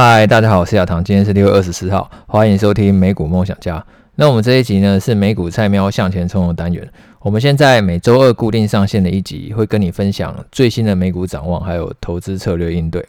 嗨，大家好，我是小唐，今天是六月二十四号，欢迎收听美股梦想家。那我们这一集呢是美股菜喵向前冲的单元。我们现在每周二固定上线的一集，会跟你分享最新的美股展望，还有投资策略应对。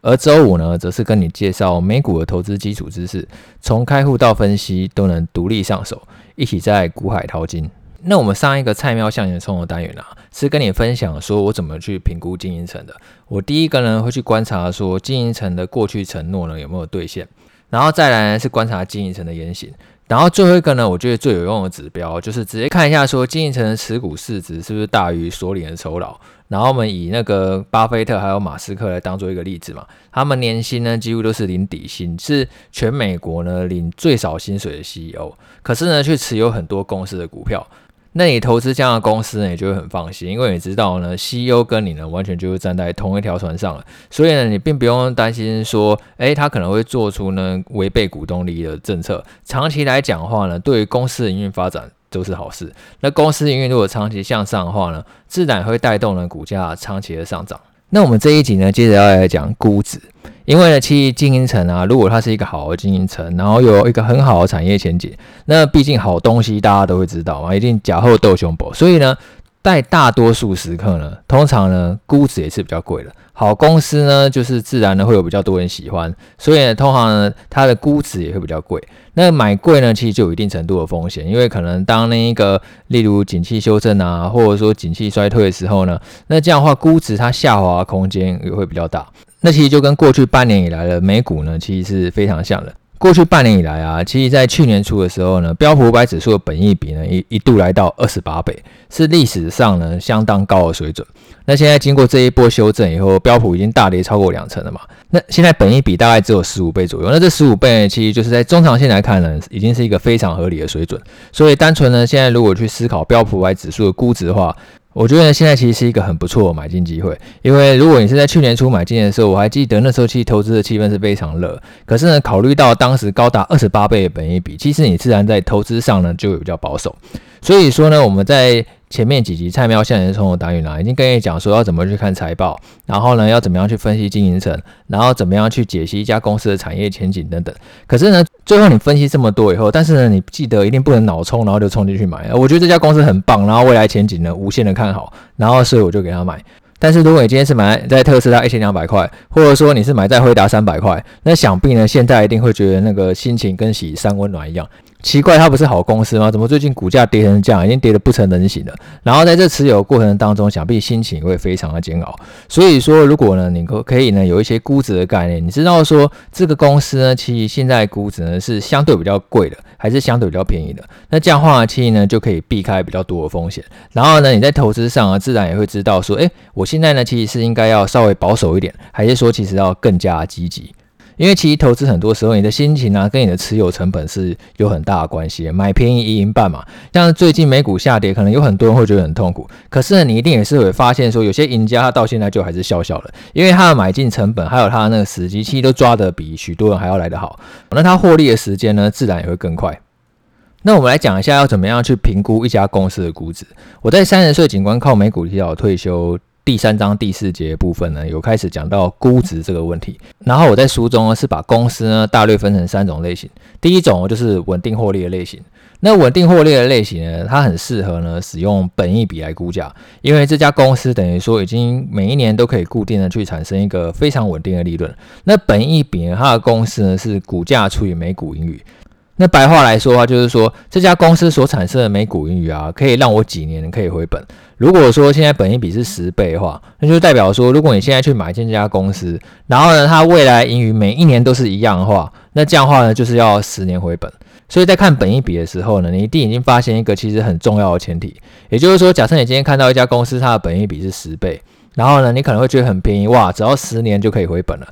而周五呢，则是跟你介绍美股的投资基础知识，从开户到分析都能独立上手，一起在股海淘金。那我们上一个菜喵向前冲的单元啊，是跟你分享说我怎么去评估经营层的。我第一个呢会去观察说经营层的过去承诺呢有没有兑现，然后再来呢是观察经营层的言行，然后最后一个呢，我觉得最有用的指标就是直接看一下说经营层的持股市值是不是大于所领的酬劳。然后我们以那个巴菲特还有马斯克来当做一个例子嘛，他们年薪呢几乎都是领底薪，是全美国呢领最少薪水的 CEO，可是呢却持有很多公司的股票。那你投资这样的公司呢，你就会很放心，因为你知道呢，CEO 跟你呢完全就是站在同一条船上了，所以呢，你并不用担心说，诶，他可能会做出呢违背股东利益的政策。长期来讲的话呢，对于公司营运发展都是好事。那公司营运如果长期向上的话呢，自然会带动呢股价长期的上涨。那我们这一集呢，接着要来讲估值。因为呢，其实经营层啊，如果它是一个好的经营层，然后有一个很好的产业前景，那毕竟好东西大家都会知道嘛，一定假后斗熊博。所以呢，在大多数时刻呢，通常呢，估值也是比较贵的。好公司呢，就是自然呢会有比较多人喜欢，所以呢，通常呢，它的估值也会比较贵。那买贵呢，其实就有一定程度的风险，因为可能当那一个，例如景气修正啊，或者说景气衰退的时候呢，那这样的话，估值它下滑空间也会比较大。那其实就跟过去半年以来的美股呢，其实是非常像的。过去半年以来啊，其实，在去年初的时候呢，标普五百指数的本益比呢，一一度来到二十八倍，是历史上呢相当高的水准。那现在经过这一波修正以后，标普已经大跌超过两成了嘛。那现在本益比大概只有十五倍左右。那这十五倍呢，其实就是在中长线来看呢，已经是一个非常合理的水准。所以单纯呢，现在如果去思考标普五百指数的估值的话，我觉得现在其实是一个很不错的买进机会，因为如果你是在去年初买进的时候，我还记得那时候其实投资的气氛是非常热。可是呢，考虑到当时高达二十八倍的本益比，其实你自然在投资上呢就会比较保守。所以说呢，我们在前面几集菜喵向前冲的单元呢，已经跟你讲说要怎么去看财报，然后呢要怎么样去分析经营层，然后怎么样去解析一家公司的产业前景等等。可是呢，最后你分析这么多以后，但是呢，你记得一定不能脑冲，然后就冲进去买。我觉得这家公司很棒，然后未来前景呢无限的看好，然后所以我就给他买。但是如果你今天是买在特斯拉一千两百块，或者说你是买在辉达三百块，那想必呢现在一定会觉得那个心情跟洗三温暖一样。奇怪，它不是好公司吗？怎么最近股价跌成这样，已经跌得不成人形了？然后在这持有过程当中，想必心情会非常的煎熬。所以说，如果呢，你可可以呢有一些估值的概念，你知道说这个公司呢，其实现在估值呢是相对比较贵的，还是相对比较便宜的？那这样的话，其实呢就可以避开比较多的风险。然后呢，你在投资上啊，自然也会知道说，诶，我现在呢其实是应该要稍微保守一点，还是说其实要更加积极？因为其实投资很多时候，你的心情啊，跟你的持有成本是有很大的关系。买便宜一赢半嘛，像最近美股下跌，可能有很多人会觉得很痛苦。可是呢，你一定也是会发现说，有些赢家他到现在就还是笑笑的，因为他的买进成本还有他的那个时机，其实都抓得比许多人还要来得好。那他获利的时间呢，自然也会更快。那我们来讲一下要怎么样去评估一家公司的估值。我在三十岁警官靠美股提早退休。第三章第四节部分呢，有开始讲到估值这个问题。然后我在书中呢是把公司呢大略分成三种类型。第一种就是稳定获利的类型。那稳定获利的类型呢，它很适合呢使用本益比来估价，因为这家公司等于说已经每一年都可以固定的去产生一个非常稳定的利润。那本益比呢，它的公式呢是股价除以每股盈余。那白话来说的话，就是说这家公司所产生的每股盈余啊，可以让我几年可以回本。如果说现在本益比是十倍的话，那就代表说，如果你现在去买进这家公司，然后呢，它未来盈余每一年都是一样的话，那这样的话呢，就是要十年回本。所以在看本益比的时候呢，你一定已经发现一个其实很重要的前提，也就是说，假设你今天看到一家公司它的本益比是十倍，然后呢，你可能会觉得很便宜，哇，只要十年就可以回本了。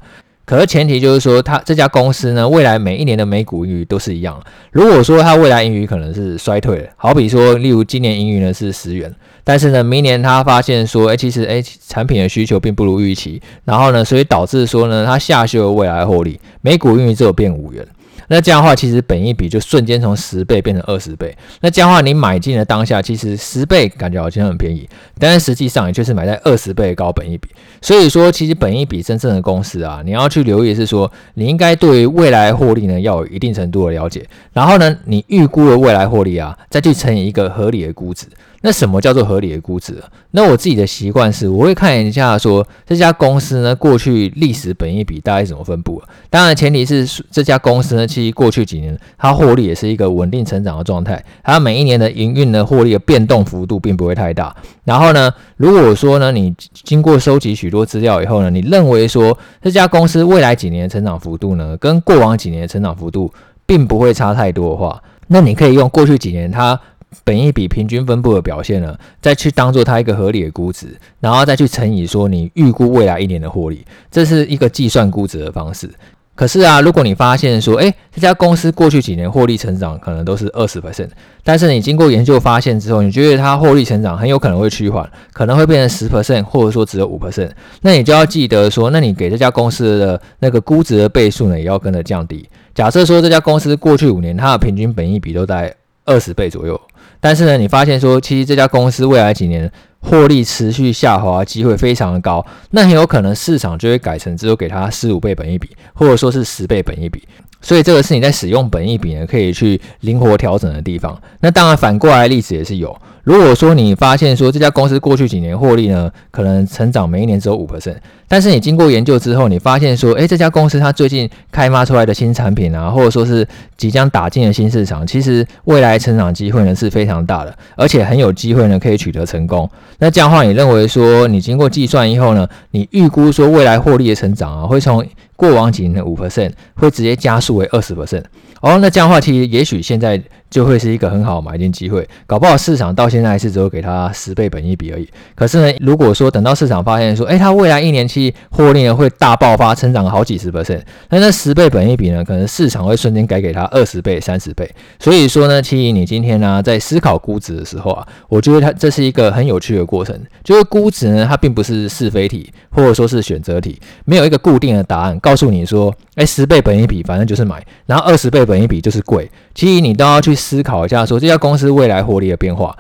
可是前提就是说，它这家公司呢，未来每一年的每股盈余都是一样。如果说它未来盈余可能是衰退了，好比说，例如今年盈余呢是十元，但是呢，明年他发现说，哎，其实哎，产品的需求并不如预期，然后呢，所以导致说呢，它下修了未来获利，每股盈余只有变五元。那这样的话，其实本益比就瞬间从十倍变成二十倍。那这样的话，你买进的当下，其实十倍感觉好像很便宜，但是实际上也就是买在二十倍高本益比。所以说，其实本益比真正的公式啊，你要去留意是说，你应该对于未来获利呢要有一定程度的了解，然后呢，你预估的未来获利啊，再去乘以一个合理的估值。那什么叫做合理的估值？那我自己的习惯是，我会看一下说这家公司呢过去历史本益比大概怎么分布。当然前提是这家公司呢，其实过去几年它获利也是一个稳定成长的状态，它每一年的营运的获利的变动幅度并不会太大。然后呢，如果说呢你经过收集许多资料以后呢，你认为说这家公司未来几年的成长幅度呢跟过往几年的成长幅度并不会差太多的话，那你可以用过去几年它。本益比平均分布的表现呢，再去当做它一个合理的估值，然后再去乘以说你预估未来一年的获利，这是一个计算估值的方式。可是啊，如果你发现说，诶，这家公司过去几年获利成长可能都是二十 percent，但是你经过研究发现之后，你觉得它获利成长很有可能会趋缓，可能会变成十 percent，或者说只有五 percent，那你就要记得说，那你给这家公司的那个估值的倍数呢，也要跟着降低。假设说这家公司过去五年它的平均本益比都在二十倍左右。但是呢，你发现说，其实这家公司未来几年获利持续下滑机会非常的高，那很有可能市场就会改成只有给它十五倍本益比，或者说是十倍本益比。所以这个是你在使用本益比呢，可以去灵活调整的地方。那当然反过来例子也是有。如果说你发现说这家公司过去几年获利呢，可能成长每一年只有五 percent，但是你经过研究之后，你发现说，诶，这家公司它最近开发出来的新产品啊，或者说是即将打进的新市场，其实未来成长机会呢是非常大的，而且很有机会呢可以取得成功。那这样的话，你认为说你经过计算以后呢，你预估说未来获利的成长啊，会从过往几年的五 percent 会直接加速为二十 percent。哦，那这样的话，其实也许现在。就会是一个很好买进机会，搞不好市场到现在是只有给它十倍本一比而已。可是呢，如果说等到市场发现说，诶，它未来一年期获利呢会大爆发，成长好几十 percent，那那十倍本一比呢，可能市场会瞬间改给它二十倍、三十倍。所以说呢，其实你今天呢、在思考估值的时候啊，我觉得它这是一个很有趣的过程。就是估值呢，它并不是是非题，或者说是选择题，没有一个固定的答案告诉你说，诶，十倍本一比反正就是买，然后二十倍本一比就是贵。其实你都要去思考一下，说这家公司未来获利的变化，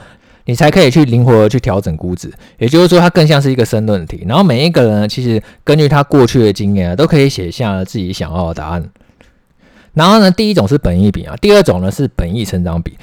你才可以去灵活的去调整估值。也就是说，它更像是一个申论题。然后每一个人呢，其实根据他过去的经验啊，都可以写下自己想要的答案。然后呢，第一种是本益比啊，第二种呢是本益成长比。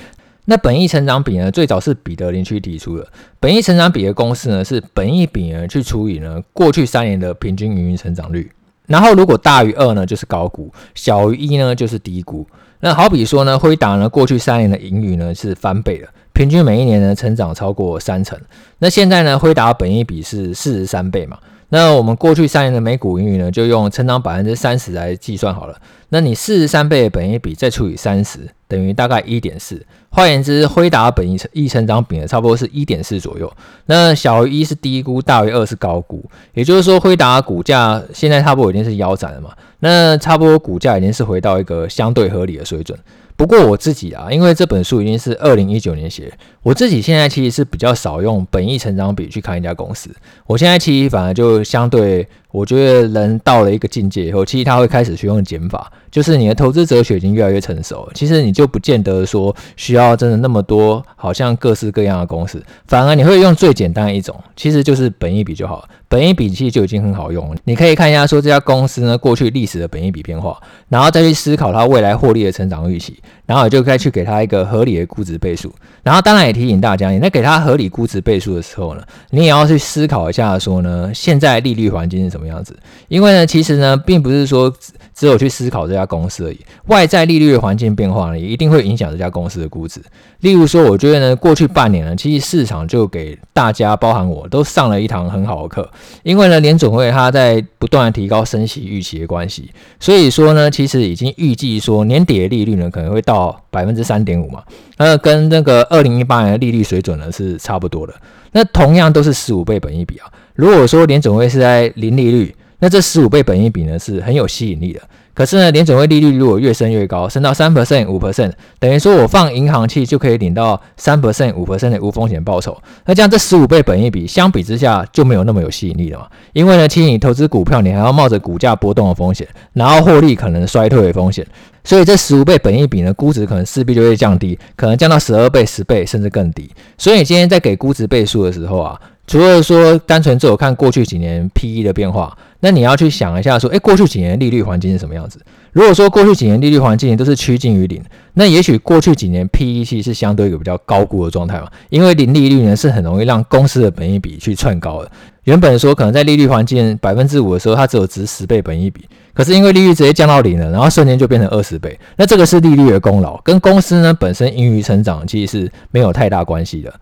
那本益成长比呢，最早是彼得林去提出的。本益成长比的公式呢，是本益比呢去除以呢过去三年的平均营运成长率。然后如果大于二呢，就是高估；小于一呢，就是低估。那好比说呢，辉达呢，过去三年的盈余呢是翻倍的，平均每一年呢成长超过三成。那现在呢，辉达本益比是四十三倍嘛。那我们过去三年的每股盈余呢，就用成长百分之三十来计算好了。那你四十三倍的本益比再除以三十，等于大概一点四。换言之，辉达本益成一成长比呢，差不多是一点四左右。那小于一是低估，大于二是高估。也就是说，辉达股价现在差不多已经是腰斩了嘛。那差不多股价已经是回到一个相对合理的水准。不过我自己啊，因为这本书已经是二零一九年写，我自己现在其实是比较少用本益成长比去看一家公司。我现在其实反而就相对，我觉得人到了一个境界以后，其实他会开始去用减法，就是你的投资哲学已经越来越成熟，其实你就不见得说需要真的那么多，好像各式各样的公司，反而你会用最简单的一种，其实就是本益比就好。本益比其实就已经很好用，你可以看一下说这家公司呢过去历史的本益比变化，然后再去思考它未来获利的成长预期，然后就该去给他一个合理的估值倍数。然后当然也提醒大家，你在给他合理估值倍数的时候呢，你也要去思考一下说呢，现在利率环境是什么样子？因为呢，其实呢，并不是说只有去思考这家公司而已，外在利率的环境变化呢，也一定会影响这家公司的估值。例如说，我觉得呢，过去半年呢，其实市场就给大家，包含我都上了一堂很好的课。因为呢，联总会它在不断提高升息预期的关系，所以说呢，其实已经预计说年底的利率呢可能会到百分之三点五嘛，那跟那个二零一八年的利率水准呢是差不多的。那同样都是十五倍本益比啊，如果说联总会是在零利率，那这十五倍本益比呢是很有吸引力的。可是呢，联准会利率如果越升越高，升到三 percent、五 percent，等于说我放银行期就可以领到三 percent、五 percent 的无风险报酬。那这样这十五倍本益比相比之下就没有那么有吸引力了嘛？因为呢，其实你投资股票，你还要冒着股价波动的风险，然后获利可能衰退的风险，所以这十五倍本益比呢，估值可能势必就会降低，可能降到十二倍、十倍甚至更低。所以你今天在给估值倍数的时候啊。除了说单纯只有看过去几年 PE 的变化，那你要去想一下说，诶，过去几年利率环境是什么样子？如果说过去几年利率环境都是趋近于零，那也许过去几年 PE 其是相对一个比较高估的状态嘛，因为零利率呢是很容易让公司的本益比去窜高的。原本说可能在利率环境百分之五的时候，它只有值十倍本益比，可是因为利率直接降到零了，然后瞬间就变成二十倍，那这个是利率的功劳，跟公司呢本身盈余成长其实是没有太大关系的。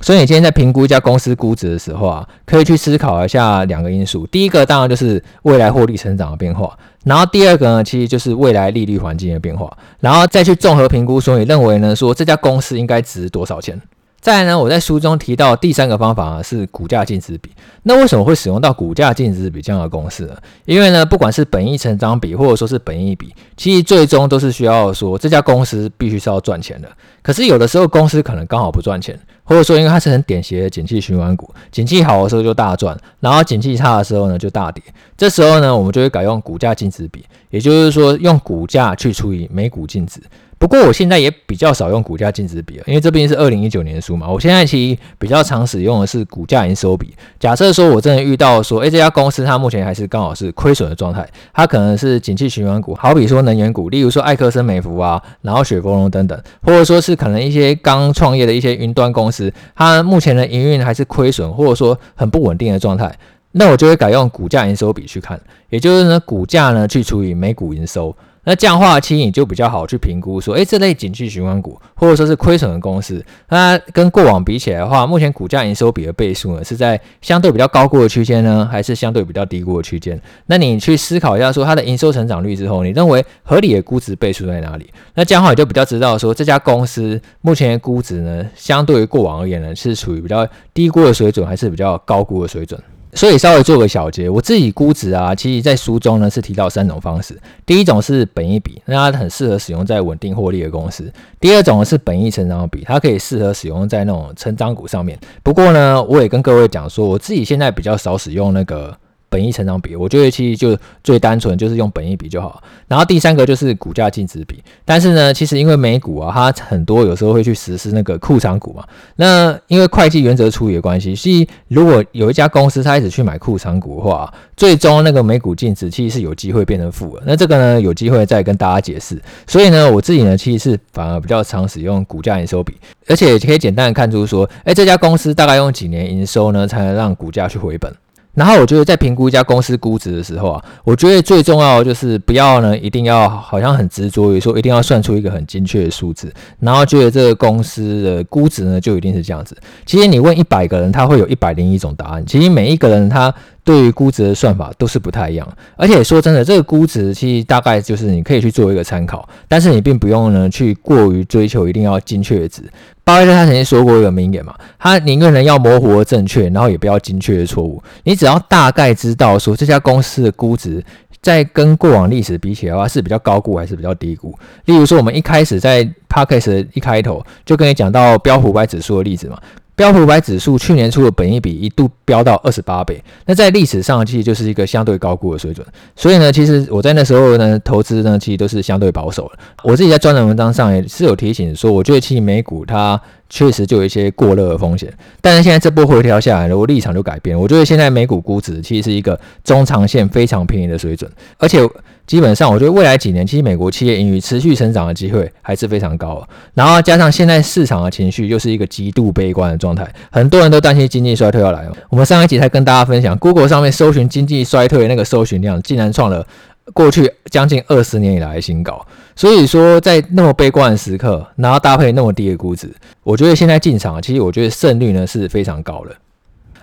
所以你今天在评估一家公司估值的时候啊，可以去思考一下两个因素。第一个当然就是未来获利成长的变化，然后第二个呢，其实就是未来利率环境的变化，然后再去综合评估，说你认为呢，说这家公司应该值多少钱？再来呢，我在书中提到第三个方法呢，是股价净值比。那为什么会使用到股价净值比这样的公式呢？因为呢，不管是本益成长比或者说是本益比，其实最终都是需要说这家公司必须是要赚钱的。可是有的时候公司可能刚好不赚钱，或者说因为它是很典型的景气循环股，景气好的时候就大赚，然后景气差的时候呢就大跌。这时候呢，我们就会改用股价净值比，也就是说用股价去除以每股净值。不过我现在也比较少用股价净值比了，因为这边是二零一九年的书嘛。我现在其实比较常使用的是股价营收比。假设说我真的遇到说，诶，这家公司它目前还是刚好是亏损的状态，它可能是景气循环股，好比说能源股，例如说艾克森美孚啊，然后雪佛龙等等，或者说是可能一些刚创业的一些云端公司，它目前的营运还是亏损，或者说很不稳定的状态，那我就会改用股价营收比去看，也就是呢，股价呢去除以每股营收。那这样的话，其实你就比较好去评估说，诶，这类景气循环股或者说是亏损的公司，它跟过往比起来的话，目前股价营收比的倍数呢，是在相对比较高估的区间呢，还是相对比较低估的区间？那你去思考一下，说它的营收成长率之后，你认为合理的估值倍数在哪里？那这样的话，你就比较知道说，这家公司目前的估值呢，相对于过往而言呢，是处于比较低估的水准，还是比较高估的水准？所以稍微做个小结，我自己估值啊，其实在书中呢是提到三种方式。第一种是本益比，那它很适合使用在稳定获利的公司。第二种是本益成长比，它可以适合使用在那种成长股上面。不过呢，我也跟各位讲说，我自己现在比较少使用那个。本益成长比，我觉得其实就最单纯，就是用本益比就好。然后第三个就是股价净值比。但是呢，其实因为美股啊，它很多有时候会去实施那个库藏股嘛。那因为会计原则处理的关系，所以如果有一家公司它一直去买库藏股的话，最终那个每股净值其实是有机会变成负的。那这个呢，有机会再跟大家解释。所以呢，我自己呢，其实是反而比较常使用股价营收比，而且可以简单的看出说，哎，这家公司大概用几年营收呢，才能让股价去回本。然后我觉得在评估一家公司估值的时候啊，我觉得最重要就是不要呢，一定要好像很执着于说一定要算出一个很精确的数字，然后觉得这个公司的估值呢就一定是这样子。其实你问一百个人，他会有一百零一种答案。其实每一个人他。对于估值的算法都是不太一样，而且说真的，这个估值其实大概就是你可以去做一个参考，但是你并不用呢去过于追求一定要精确的值。巴菲特他曾经说过一个名言嘛，他宁愿呢要模糊的正确，然后也不要精确的错误。你只要大概知道说这家公司的估值在跟过往历史比起来的话是比较高估还是比较低估。例如说，我们一开始在 Podcast 一开头就跟你讲到标普五百指数的例子嘛。标普五百指数去年初的本益比一度飙到二十八倍，那在历史上其实就是一个相对高估的水准。所以呢，其实我在那时候呢投资呢，其实都是相对保守的。我自己在专栏文章上也是有提醒说，我觉得其实美股它确实就有一些过热的风险。但是现在这波回调下来了，我立场就改变。我觉得现在美股估值其实是一个中长线非常便宜的水准，而且。基本上，我觉得未来几年，其实美国企业盈余持续成长的机会还是非常高。然后加上现在市场的情绪又是一个极度悲观的状态，很多人都担心经济衰退要来了。我们上一集才跟大家分享，Google 上面搜寻经济衰退那个搜寻量，竟然创了过去将近二十年以来的新高。所以说，在那么悲观的时刻，然后搭配那么低的估值，我觉得现在进场，其实我觉得胜率呢是非常高的。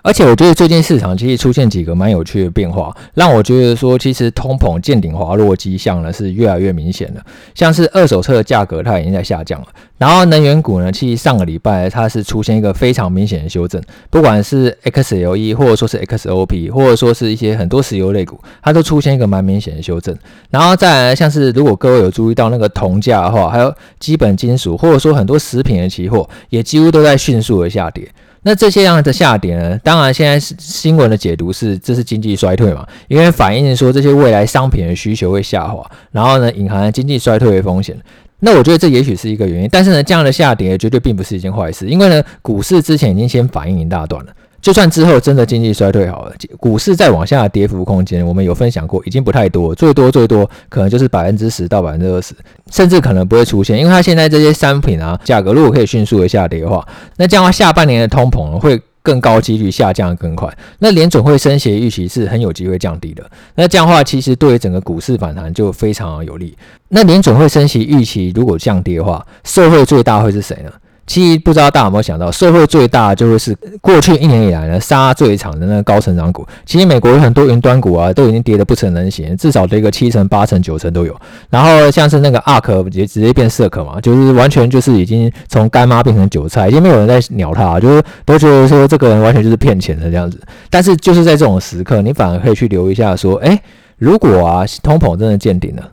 而且我觉得最近市场其实出现几个蛮有趣的变化，让我觉得说其实通膨见顶滑落迹象呢是越来越明显的。像是二手车的价格它已经在下降了，然后能源股呢，其实上个礼拜它是出现一个非常明显的修正，不管是 XLE 或者说是 XOP，或者说是一些很多石油类股，它都出现一个蛮明显的修正。然后再来像是如果各位有注意到那个铜价的话，还有基本金属或者说很多食品的期货，也几乎都在迅速的下跌。那这些样的下跌呢？当然，现在是新闻的解读是这是经济衰退嘛，因为反映说这些未来商品的需求会下滑，然后呢，隐含经济衰退的风险。那我觉得这也许是一个原因，但是呢，这样的下跌绝对并不是一件坏事，因为呢，股市之前已经先反应一大段了。就算之后真的经济衰退好了，股市再往下的跌幅空间，我们有分享过，已经不太多，最多最多可能就是百分之十到百分之二十，甚至可能不会出现，因为它现在这些商品啊价格如果可以迅速的下跌的话，那这样的话下半年的通膨会更高几率下降更快，那联准会升息预期是很有机会降低的，那这样的话其实对于整个股市反弹就非常有利。那联准会升息预期如果降低的话，受惠最大会是谁呢？其实不知道大家有没有想到，社会最大就会是过去一年以来呢杀最长的那个高成长股。其实美国有很多云端股啊，都已经跌得不成人形，至少跌个七成、八成、九成都有。然后像是那个 ARK 也直接变色可嘛，就是完全就是已经从干妈变成韭菜，已经没有人在鸟他，就是都觉得说这个人完全就是骗钱的这样子。但是就是在这种时刻，你反而可以去留意一下，说，诶，如果啊通膨真的见顶了，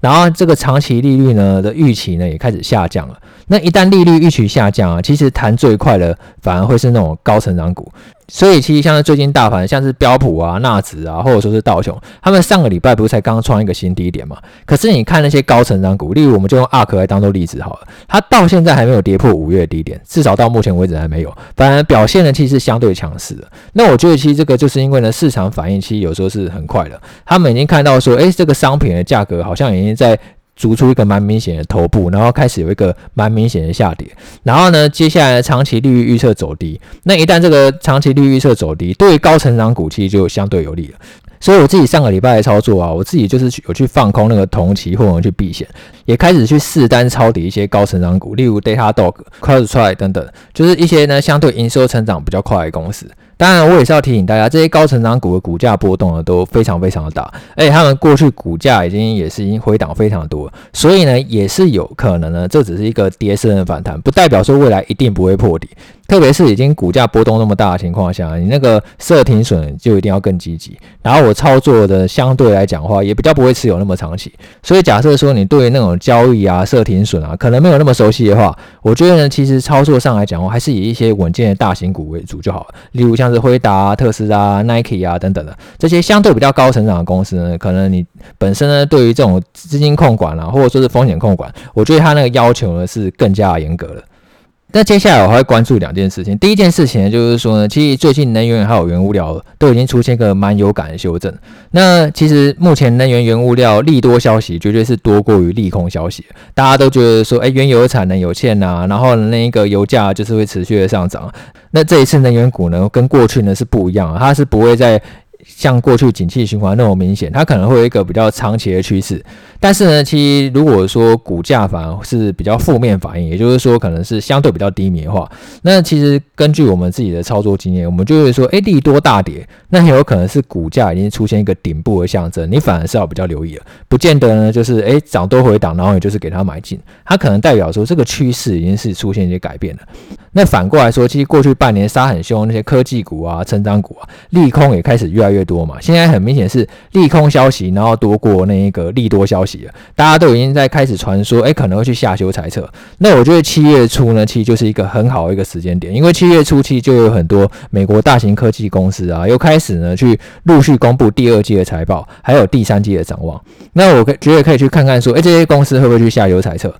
然后这个长期利率呢的预期呢也开始下降了。那一旦利率预期下降啊，其实弹最快的反而会是那种高成长股。所以其实像是最近大盘，像是标普啊、纳指啊，或者说是道琼，他们上个礼拜不是才刚创一个新低点嘛？可是你看那些高成长股，例如我们就用 ARK 来当做例子好了，它到现在还没有跌破五月低点，至少到目前为止还没有，反而表现呢其实相对强势的。那我觉得其实这个就是因为呢市场反应其实有时候是很快的，他们已经看到说，诶，这个商品的价格好像已经在。逐出一个蛮明显的头部，然后开始有一个蛮明显的下跌，然后呢，接下来长期利率预测走低，那一旦这个长期利率预测走低，对于高成长股其实就相对有利了。所以我自己上个礼拜的操作啊，我自己就是有去放空那个铜期或者，去避险，也开始去试单抄底一些高成长股，例如 datadog cross try 等等，就是一些呢相对营收成长比较快的公司。当然，我也是要提醒大家，这些高成长股的股价波动呢都非常非常的大，而且他们过去股价已经也是已经回档非常多，所以呢也是有可能呢，这只是一个跌势的反弹，不代表说未来一定不会破底。特别是已经股价波动那么大的情况下，你那个设停损就一定要更积极。然后我操作的相对来讲的话，也比较不会持有那么长期。所以假设说你对于那种交易啊、设停损啊，可能没有那么熟悉的话，我觉得呢，其实操作上来讲，我还是以一些稳健的大型股为主就好了。例如像是辉达、特斯拉、Nike 啊等等的这些相对比较高成长的公司呢，可能你本身呢对于这种资金控管啊，或者说是风险控管，我觉得它那个要求呢是更加严格的。那接下来我还会关注两件事情。第一件事情，就是说呢，其实最近能源还有原物料都已经出现一个蛮有感的修正。那其实目前能源原物料利多消息绝对是多过于利空消息。大家都觉得说，哎，原油的产能有限呐，然后那个油价就是会持续的上涨。那这一次能源股呢，跟过去呢是不一样，它是不会再像过去景气循环那么明显，它可能会有一个比较长期的趋势。但是呢，其实如果说股价反而是比较负面反应，也就是说可能是相对比较低迷的话，那其实根据我们自己的操作经验，我们就会说，哎，利多大跌，那很有可能是股价已经出现一个顶部的象征，你反而是要比较留意了，不见得呢就是诶涨多回档，然后也就是给它买进，它可能代表说这个趋势已经是出现一些改变了。那反过来说，其实过去半年杀很凶那些科技股啊、成长股啊，利空也开始越来越多嘛，现在很明显是利空消息，然后多过那一个利多消息。大家都已经在开始传说，哎，可能会去下修财测。那我觉得七月初呢，其实就是一个很好的一个时间点，因为七月初期就有很多美国大型科技公司啊，又开始呢去陆续公布第二季的财报，还有第三季的展望。那我可觉得可以去看看说，哎，这些公司会不会去下修财测？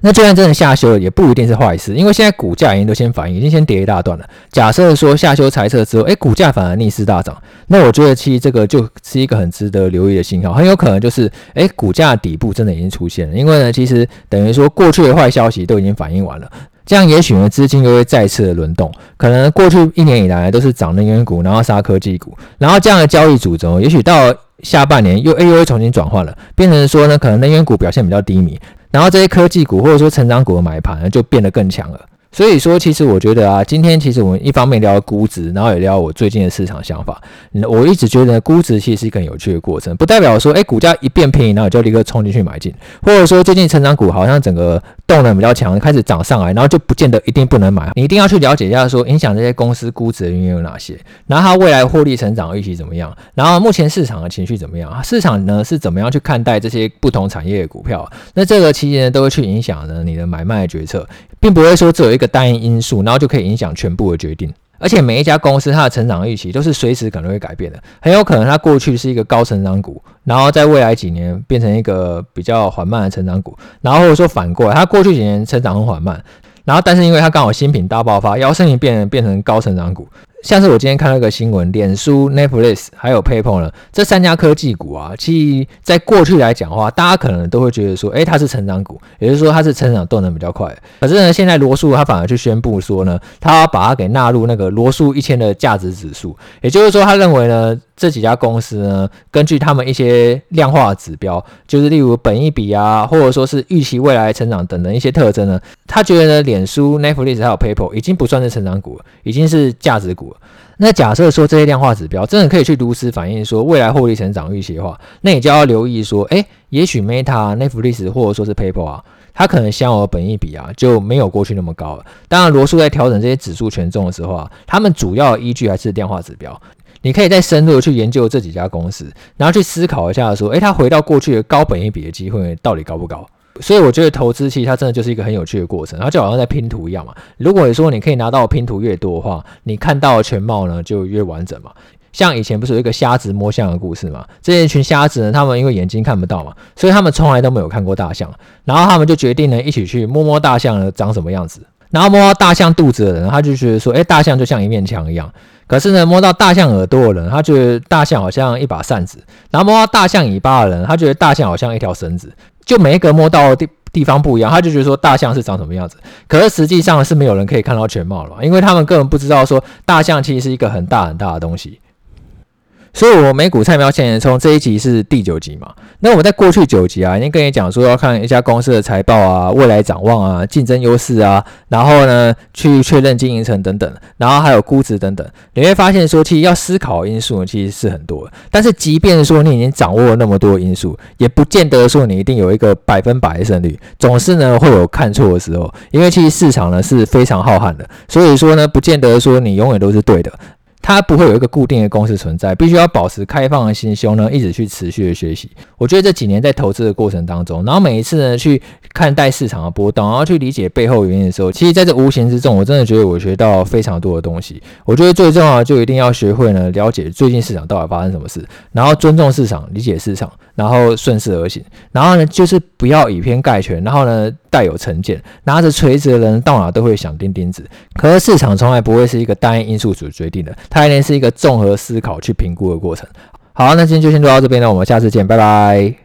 那就算真的下修了，也不一定是坏事，因为现在股价已经都先反应，已经先跌一大段了。假设说下修财测之后，诶，股价反而逆势大涨，那我觉得其实这个就是一个很值得留意的信号，很有可能就是，诶，股价底部真的已经出现了。因为呢，其实等于说过去的坏消息都已经反映完了，这样也许呢资金又会再次的轮动，可能过去一年以来都是涨能源股，然后杀科技股，然后这样的交易主轴，也许到下半年又诶又会重新转换了，变成说呢，可能能源股表现比较低迷。然后这些科技股或者说成长股的买盘呢，就变得更强了。所以说，其实我觉得啊，今天其实我们一方面聊估值，然后也聊我最近的市场想法。我一直觉得估值其实是一个很有趣的过程，不代表说，哎，股价一变便宜，然后就立刻冲进去买进，或者说最近成长股好像整个动能比较强，开始涨上来，然后就不见得一定不能买。你一定要去了解一下，说影响这些公司估值的原因有哪些，然后它未来获利成长预期怎么样，然后目前市场的情绪怎么样，市场呢是怎么样去看待这些不同产业的股票？那这个期间呢，都会去影响呢你的买卖决策。并不会说只有一个单一因素，然后就可以影响全部的决定。而且每一家公司它的成长预期都是随时可能会改变的，很有可能它过去是一个高成长股，然后在未来几年变成一个比较缓慢的成长股，然后或者说反过来，它过去几年成长很缓慢，然后但是因为它刚好新品大爆发，摇身一变变成高成长股。像是我今天看到一个新闻，脸书、Netflix 还有 PayPal 呢，这三家科技股啊，其实在过去来讲的话，大家可能都会觉得说，诶，它是成长股，也就是说它是成长动能比较快。可是呢，现在罗素他反而去宣布说呢，他把它给纳入那个罗素一千的价值指数，也就是说，他认为呢，这几家公司呢，根据他们一些量化指标，就是例如本益比啊，或者说是预期未来成长等等一些特征呢，他觉得呢，脸书、Netflix 还有 PayPal 已经不算是成长股了，已经是价值股那假设说这些量化指标真的可以去如实反映说未来获利成长预期的话，那你就要留意说，诶，也许 Meta、Netflix 或者说是 PayPal 啊，它可能享有的本益比啊就没有过去那么高了。当然，罗素在调整这些指数权重的时候啊，他们主要依据还是量化指标。你可以再深入的去研究这几家公司，然后去思考一下说，诶，它回到过去的高本益比的机会到底高不高？所以我觉得投资其实它真的就是一个很有趣的过程，然后就好像在拼图一样嘛。如果你说你可以拿到拼图越多的话，你看到的全貌呢就越完整嘛。像以前不是有一个瞎子摸象的故事嘛？这一群瞎子呢，他们因为眼睛看不到嘛，所以他们从来都没有看过大象，然后他们就决定呢一起去摸摸大象长什么样子。然后摸到大象肚子的人，他就觉得说，诶，大象就像一面墙一样。可是呢，摸到大象耳朵的人，他觉得大象好像一把扇子；然后摸到大象尾巴的人，他觉得大象好像一条绳子。就每一个摸到的地地方不一样，他就觉得说大象是长什么样子。可是实际上是没有人可以看到全貌了，因为他们根本不知道说大象其实是一个很大很大的东西。所以，我美股菜喵向前冲这一集是第九集嘛？那我们在过去九集啊，已经跟你讲说要看一家公司的财报啊、未来展望啊、竞争优势啊，然后呢去确认经营层等等，然后还有估值等等。你会发现说，其实要思考的因素其实是很多。但是，即便说你已经掌握了那么多因素，也不见得说你一定有一个百分百的胜率，总是呢会有看错的时候。因为其实市场呢是非常浩瀚的，所以说呢不见得说你永远都是对的。它不会有一个固定的公式存在，必须要保持开放的心胸呢，一直去持续的学习。我觉得这几年在投资的过程当中，然后每一次呢去看待市场的波动，然后去理解背后原因的时候，其实在这无形之中，我真的觉得我学到非常多的东西。我觉得最重要的就一定要学会呢了解最近市场到底发生什么事，然后尊重市场，理解市场，然后顺势而行，然后呢就是不要以偏概全，然后呢带有成见，拿着锤子的人到哪都会想钉钉子。可是市场从来不会是一个单一因素所决定的。它一定是一个综合思考去评估的过程。好，那今天就先录到这边了，我们下次见，拜拜。